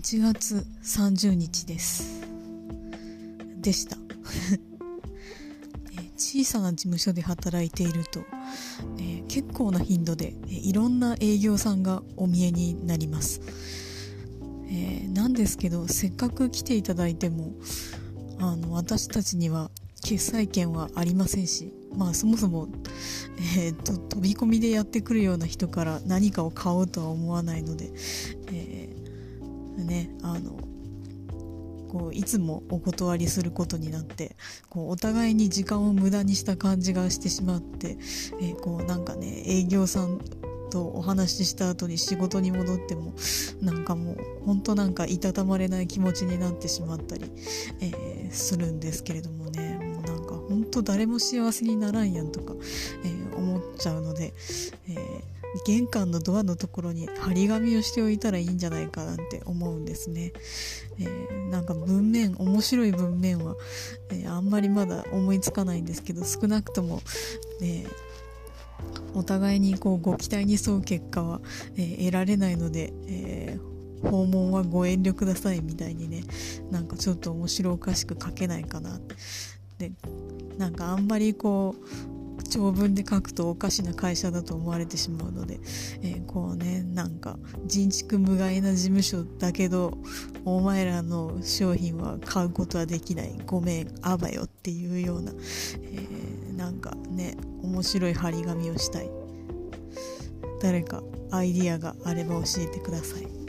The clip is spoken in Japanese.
8月30日です。でした。小さな事務所で働いていると、えー結構な頻度で、えいろんな営業さんがお見えになります、えーなんですけどせっかく来ていただいてもあの私たちには決済権はありませんしまあそもそも、えーと飛び込みでやってくるような人から何かを買おうとは思わないので、えねあのこういつもお断りすることになってこうお互いに時間を無駄にした感じがしてしまって、えーこうなんかね営業さんとお話しした後に仕事に戻ってもなんかもう本当なんかいたたまれない気持ちになってしまったり、えーするんですけれどもねもうなんか本当誰も幸せにならんやんとか、えー思っちゃうので、えー玄関のドアのところに張り紙をしておいたらいいんじゃないかなんて思うんですね。えーなんか文面面白い文面は、えーあんまりまだ思いつかないんですけど少なくとも、ね、お互いにこうご期待に沿う結果は、えー得られないので、えー訪問はご遠慮くださいみたいにねなんかちょっと面白おかしく書けないかなでなんかあんまりこう長文で書くとおかしな会社だと思われてしまうので、えーこうねなんか人畜無害な事務所だけどお前らの商品は買うことはできない。ごめんあばよっていうような、えーなんかね面白い張り紙をしたい。誰かアイディアがあれば教えてください。